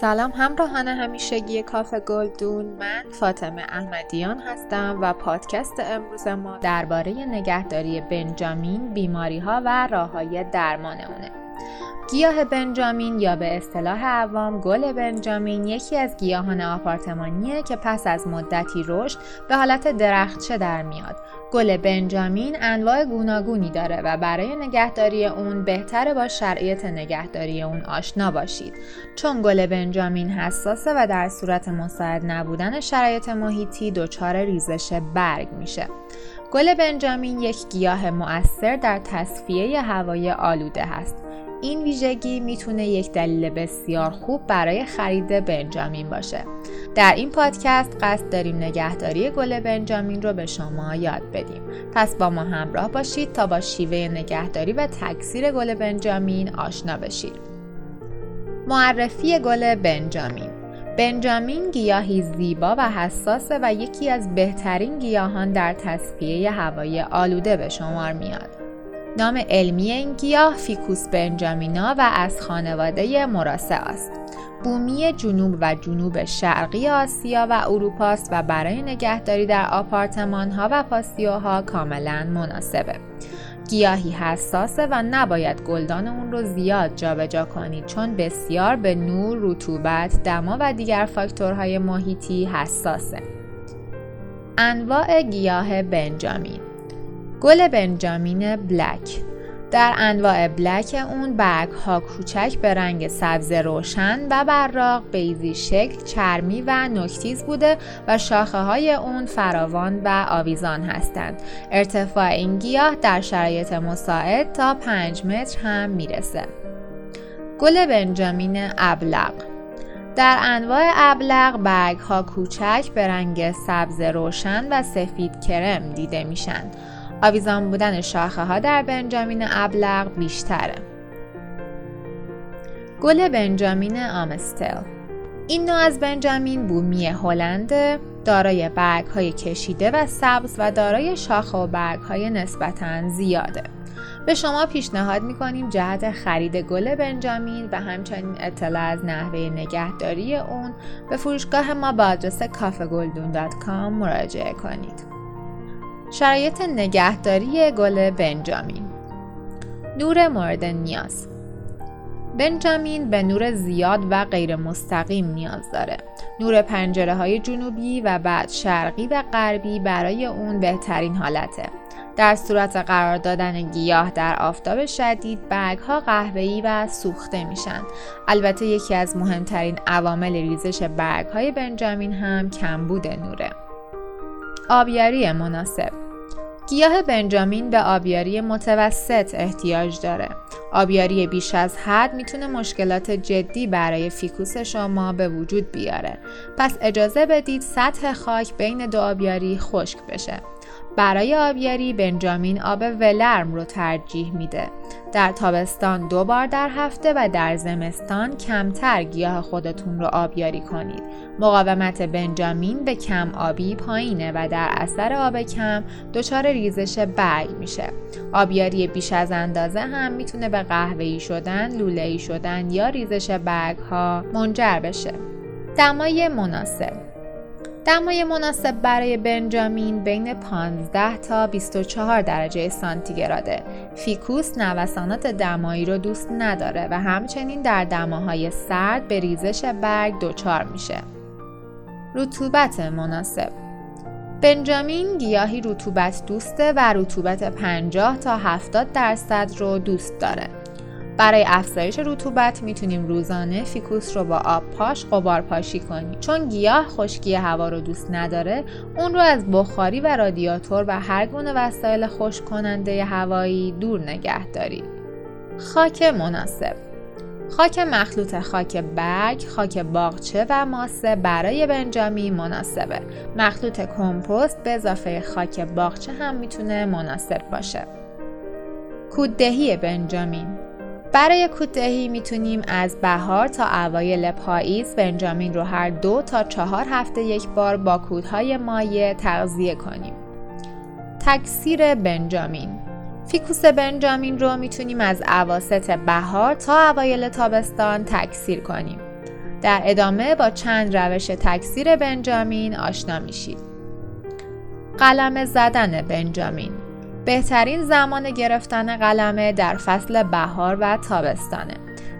سلام همراهان همیشگی کافه گلدون. من فاطمه احمدیان هستم و پادکست امروز ما درباره نگهداری بنجامین بیماری ها و راه های درمان اونه گیاه بنجامین یا به اصطلاح عوام گل بنجامین یکی از گیاهان آپارتمانیه که پس از مدتی رشد به حالت درختچه در میاد. گل بنجامین انواع گوناگونی داره و برای نگهداری اون بهتره با شرایط نگهداری اون آشنا باشید. چون گل بنجامین حساسه و در صورت مساعد نبودن شرایط محیطی دچار ریزش برگ میشه. گل بنجامین یک گیاه مؤثر در تصفیه هوای آلوده هست. این ویژگی می‌تونه یک دلیل بسیار خوب برای خرید بنجامین باشه. در این پادکست قصد داریم نگهداری گل بنجامین رو به شما یاد بدیم. پس با ما همراه باشید تا با شیوه نگهداری و تکثیر گل بنجامین آشنا بشید. معرفی گل بنجامین بنجامین گیاهی زیبا و حساسه و یکی از بهترین گیاهان در تصفیه هوای آلوده به شمار میاد. نام علمی این گیاه فیکوس بنجامینا و از خانواده مراسه است. بومی جنوب و جنوب شرقی آسیا و اروپاست و برای نگهداری در آپارتمان ها و پاسیوها کاملا مناسبه. گیاهی حساسه و نباید گلدان اون رو زیاد جابجا جا کنید چون بسیار به نور، رطوبت، دما و دیگر فاکتورهای محیطی حساسه. انواع گیاه بنجامین گل بنجامین بلک در انواع بلک اون برگ ها کوچک به رنگ سبز روشن و براق بیزی شکل چرمی و نکتیز بوده و شاخه های اون فراوان و آویزان هستند. ارتفاع این گیاه در شرایط مساعد تا 5 متر هم می‌رسه. گل بنجامین ابلق در انواع ابلق برگ ها کوچک به رنگ سبز روشن و سفید کرم دیده میشن. آویزان بودن شاخه ها در بنجامین ابلق بیشتره. گل بنجامین آمستل این نوع از بنجامین بومی هلند دارای برگ های کشیده و سبز و دارای شاخه و برگ های نسبتا زیاده. به شما پیشنهاد می‌کنیم جهت خرید گل بنجامین و همچنین اطلاع از نحوه نگهداری اون به فروشگاه ما با آدرس کافگلدون.com مراجعه کنید. شرایط نگهداری گل بنجامین نور مورد نیاز بنجامین به نور زیاد و غیر مستقیم نیاز داره. نور پنجره های جنوبی و بعد شرقی و غربی برای اون بهترین حالته. در صورت قرار دادن گیاه در آفتاب شدید برگ ها قهوه‌ای و سوخته میشن. البته یکی از مهمترین عوامل ریزش برگ های بنجامین هم کمبود نوره. آبیاری مناسب گیاه بنجامین به آبیاری متوسط احتیاج داره. آبیاری بیش از حد می‌تونه مشکلات جدی برای فیکوس شما به وجود بیاره. پس اجازه بدید سطح خاک بین دو آبیاری خشک بشه. برای آبیاری بنجامین آب ولرم رو ترجیح میده. در تابستان دو بار در هفته و در زمستان کمتر گیاه خودتون رو آبیاری کنید. مقاومت بنجامین به کم آبی پایینه و در اثر آب کم دچار ریزش برگ میشه. آبیاری بیش از اندازه هم می‌تونه به قهوه‌ای شدن، لوله‌ای شدن یا ریزش برگ ها منجر بشه. دمای مناسب دمای مناسب برای بنجامین بین 15 تا 24 درجه سانتیگراده. فیکوس نوسانات دمایی رو دوست نداره و همچنین در دماهای سرد به ریزش برگ دچار میشه. رطوبت مناسب بنجامین گیاهی رطوبت دوسته و رطوبت 50 تا 70 درصد رو دوست داره. برای افزایش رطوبت می‌تونیم روزانه فیکوس رو با آب پاش قبار پاشی کنیم چون گیاه خشکی هوا رو دوست نداره اون رو از بخاری و رادیاتور و هر گونه وسایل خشک کننده هوایی دور نگه دارید خاک مناسب خاک مخلوط خاک برگ، خاک باغچه و ماسه برای بنجامی مناسبه. مخلوط کمپوست به اضافه خاک باغچه هم می‌تونه مناسب باشه. کوددهی بنجامین برای کوددهی می‌تونیم از بهار تا اوایل پاییز بنجامین رو هر دو تا چهار هفته یک بار با کودهای مایع تغذیه کنیم. تکثیر بنجامین فیکوس بنجامین رو می‌تونیم از اواسط بهار تا اوایل تابستان تکثیر کنیم. در ادامه با چند روش تکثیر بنجامین آشنا میشید. قلم زدن بنجامین بهترین زمان گرفتن قلمه در فصل بهار و تابستانه.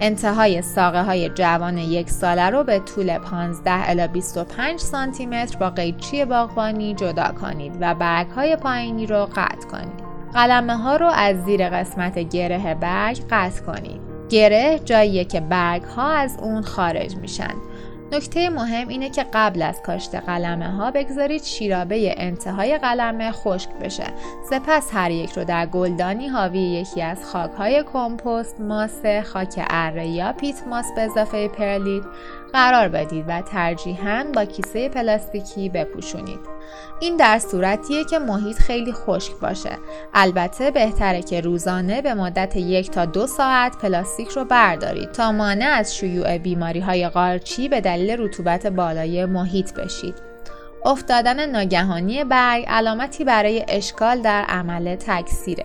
انتهای ساقه های جوان یک ساله رو به طول 15 الی 25 سانتی متر با قیچی باغبانی جدا کنید و برگ های پایینی رو قطع کنید. قلمه ها رو از زیر قسمت گره برگ قطع کنید. گره جاییه که برگ ها از اون خارج میشن. نکته مهم اینه که قبل از کاشت قلمه ها بگذارید شیرابه انتهای قلمه خشک بشه. سپس هر یک رو در گلدانی حاوی یکی از خاک های کمپوست ماسه خاک اره یا پیت ماس به اضافه پرلیت قرار بدید و ترجیحاً با کیسه پلاستیکی بپوشونید. این در صورتیه که محیط خیلی خشک باشه البته بهتره که روزانه به مدت یک تا دو ساعت پلاستیک رو بردارید تا مانع از شیوع بیماری های قارچی به دلیل رطوبت بالای محیط بشید افتادن ناگهانی برگ علامتی برای اشکال در عمل تکثیره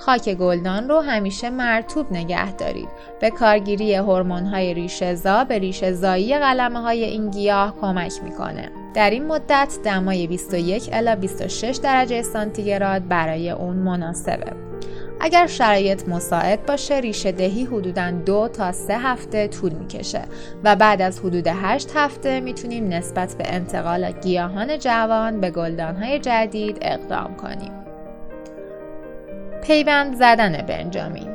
خاک گلدان رو همیشه مرتوب نگه دارید. به کارگیری های ریشه زا به ریشه زایی قلمه های این گیاه کمک می‌کنه. در این مدت دمای 21 الی 26 درجه سانتیگراد برای اون مناسبه. اگر شرایط مساعد باشه ریشه دهی حدودا دو تا سه هفته طول می‌کشه و بعد از حدود هشت هفته می‌تونیم نسبت به انتقال گیاهان جوان به گلدانهای جدید اقدام کنیم. پیوند زدن بنجامین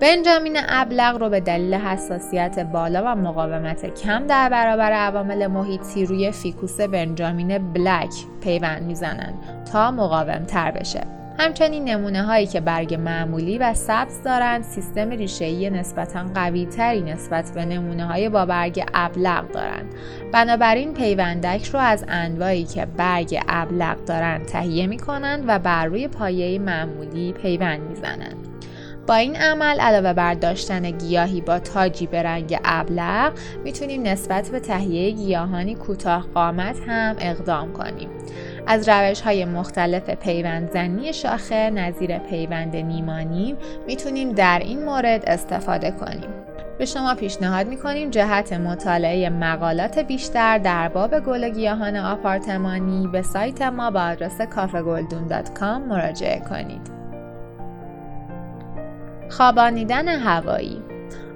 بنجامین ابلغ رو به دلیل حساسیت بالا و مقاومت کم در برابر عوامل محیطی روی فیکوس بنجامین بلک پیوند می‌زنند تا مقاوم تر بشه. همچنین نمونه هایی که برگ معمولی و سبز دارند سیستم ریشه‌ای نسبتا قوی تری نسبت به نمونه های با برگ ابلغ دارند بنابراین پیوندک رو از انواعی که برگ ابلغ دارند تهیه می کنند و بر روی پایه معمولی پیوند می‌زنند با این عمل علاوه بر داشتن گیاهی با تاجی به رنگ ابلغ می‌تونیم نسبت به تهیه گیاهانی کوتاه قامت هم اقدام کنیم از روش های مختلف پیوندزنی شاخه نظیر پیوند نیمانی می‌تونیم در این مورد استفاده کنیم. به شما پیشنهاد می‌کنیم جهت مطالعه مقالات بیشتر در باب گل گیاهان آپارتمانی به سایت ما با آدرس کافگلدون.com مراجعه کنید. خوابانیدن هوایی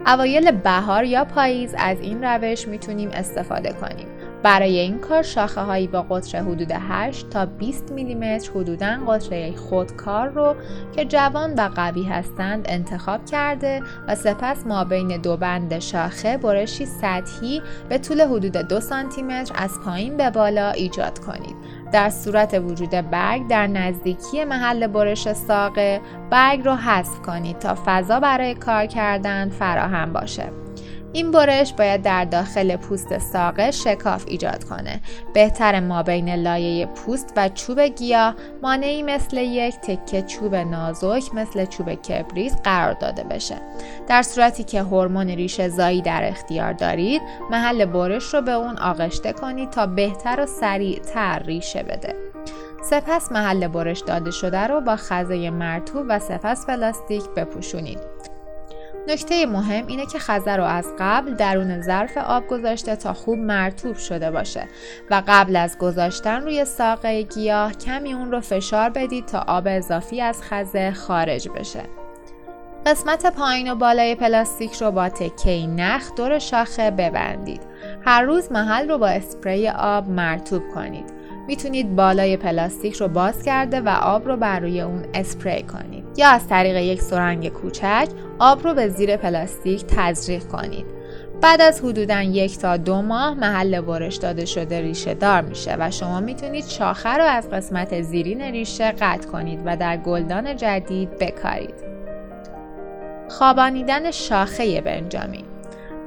اوایل بهار یا پاییز از این روش می‌تونیم استفاده کنیم. برای این کار شاخه هایی با قطر حدود 8 تا 20 میلیمتر حدودا قطره خودکار رو که جوان و قوی هستند انتخاب کرده و سپس ما بین دو بند شاخه برشی سطحی به طول حدود دو سانتی متر از پایین به بالا ایجاد کنید. در صورت وجود برگ در نزدیکی محل برش ساقه برگ رو حذف کنید تا فضا برای کار کردن فراهم باشه. این برش باید در داخل پوست ساقه شکاف ایجاد کنه. بهتر ما بین لایه پوست و چوب گیاه مانعی مثل یک تکه چوب نازک مثل چوب کبریت قرار داده بشه. در صورتی که هورمون ریشه زایی در اختیار دارید، محل برش رو به اون آغشته کنید تا بهتر و سریعتر ریشه بده. سپس محل برش داده شده رو با خزه مرتوب و سپس پلاستیک بپوشونید. نکته مهم اینه که خزه رو از قبل درون ظرف آب گذاشته تا خوب مرتوب شده باشه و قبل از گذاشتن روی ساقه گیاه کمی اون رو فشار بدید تا آب اضافی از خزه خارج بشه. قسمت پایین و بالای پلاستیک رو با تکه نخ دور شاخه ببندید. هر روز محل رو با اسپری آب مرطوب کنید. می‌تونید بالای پلاستیک رو باز کرده و آب رو بر روی اون اسپری کنید یا از طریق یک سرنگ کوچک آب رو به زیر پلاستیک تزریق کنید بعد از حدودا یک تا دو ماه محل برش داده شده ریشه دار میشه و شما می‌تونید شاخه رو از قسمت زیرین ریشه قطع کنید و در گلدان جدید بکارید. خوابانیدن شاخه بنجامین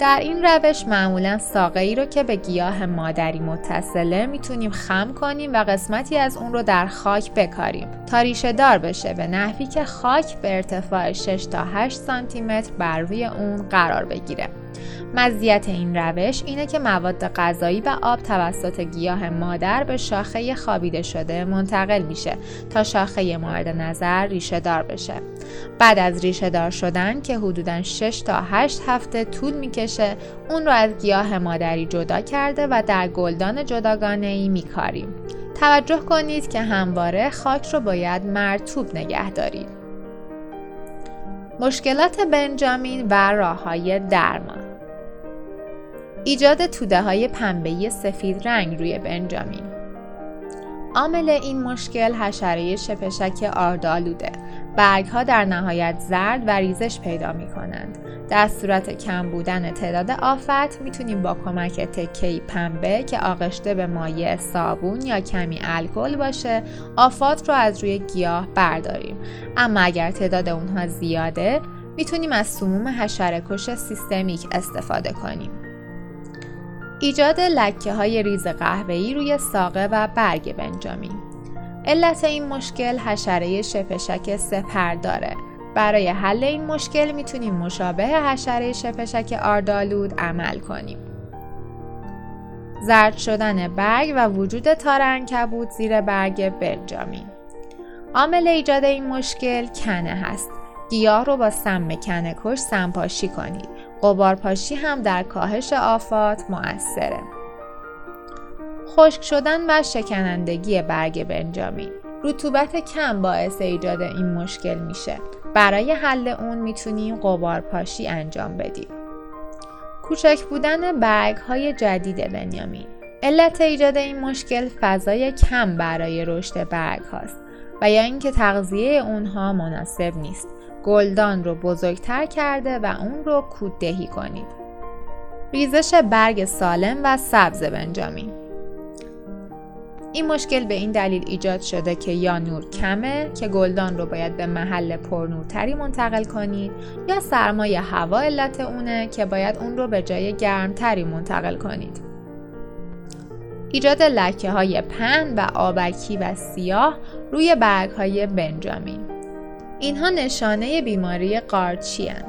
در این روش معمولا ساقه ای رو که به گیاه مادری متصله می‌تونیم خم کنیم و قسمتی از اون رو در خاک بکاریم تا ریشه دار بشه به نحوی که خاک به ارتفاع 6 تا 8 سانتی متر بر روی اون قرار بگیره. مزیت این روش اینه که مواد غذایی و آب توسط گیاه مادر به شاخه خوابیده شده منتقل میشه تا شاخه مورد نظر ریشه دار بشه. بعد از ریشه دار شدن که حدودا 6 تا 8 هفته طول می‌کشه اون رو از گیاه مادری جدا کرده و در گلدان جداگانه ای میکاریم. توجه کنید که همواره خاک رو باید مرتوب نگه دارید. مشکلات بنجامین و راه های درمان ایجاد توده های پنبهی سفید رنگ روی بنجامین. عامل این مشکل حشره شپشک آردالوده. برگ ها در نهایت زرد و ریزش پیدا می کنند. در صورت کم بودن تعداد آفت می‌تونیم با کمک تکهی پنبه که آغشته به مایع صابون یا کمی الکل باشه آفات رو از روی گیاه برداریم. اما اگر تعداد اونها زیاده می‌تونیم از سموم حشره کش سیستمیک استفاده کنیم. ایجاد لکه های ریز قهوه‌ای روی ساقه و برگ بنجامین. علت این مشکل حشره شپشک سپر داره. برای حل این مشکل می‌تونیم مشابه حشره شپشک آردالود عمل کنیم. زرد شدن برگ و وجود تار انکبوت زیر برگ بنجامین. عامل ایجاد این مشکل کنه هست. گیاه رو با سم کنه کش سمپاشی کنید. قبارپاشی هم در کاهش آفات مؤثره. خشک شدن و شکنندگی برگ بنجامین رطوبت کم باعث ایجاد این مشکل میشه. برای حل اون می‌تونیم قبارپاشی انجام بدیم. کوچک بودن برگ های جدید بنیامین. علت ایجاد این مشکل فضای کم برای رشد برگ هاست و یا اینکه تغذیه اونها مناسب نیست. گلدان رو بزرگتر کرده و اون رو کوددهی کنید. ریزش برگ سالم و سبز بنجامین این مشکل به این دلیل ایجاد شده که یا نور کمه که گلدان رو باید به محل پرنورتری منتقل کنید یا سرمایه هوا علت اونه که باید اون رو به جای گرمتری منتقل کنید. ایجاد لکه های پهن و آبکی و سیاه روی برگ های بنجامین اینها نشانه بیماری قارچی هن.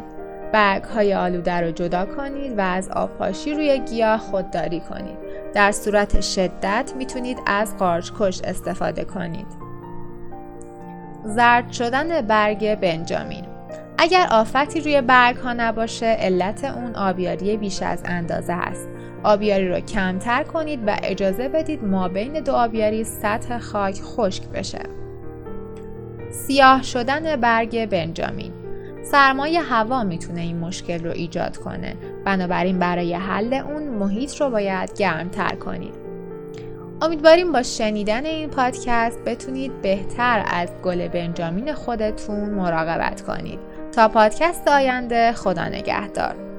برگ های آلوده رو جدا کنید و از آبپاشی روی گیاه خودداری کنید. در صورت شدت می‌تونید از قارچکش استفاده کنید. زرد شدن برگ بنجامین اگر آفتی روی برگ ها نباشه علت اون آبیاری بیش از اندازه هست. آبیاری رو کمتر کنید و اجازه بدید ما بین دو آبیاری سطح خاک خشک بشه. سیاه شدن برگ بنجامین. سرمایه هوا می‌تونه این مشکل رو ایجاد کنه. بنابراین برای حل اون محیط رو باید گرمتر کنید. امیدواریم با شنیدن این پادکست بتونید بهتر از گل بنجامین خودتون مراقبت کنید. تا پادکست آینده خدا نگهدار.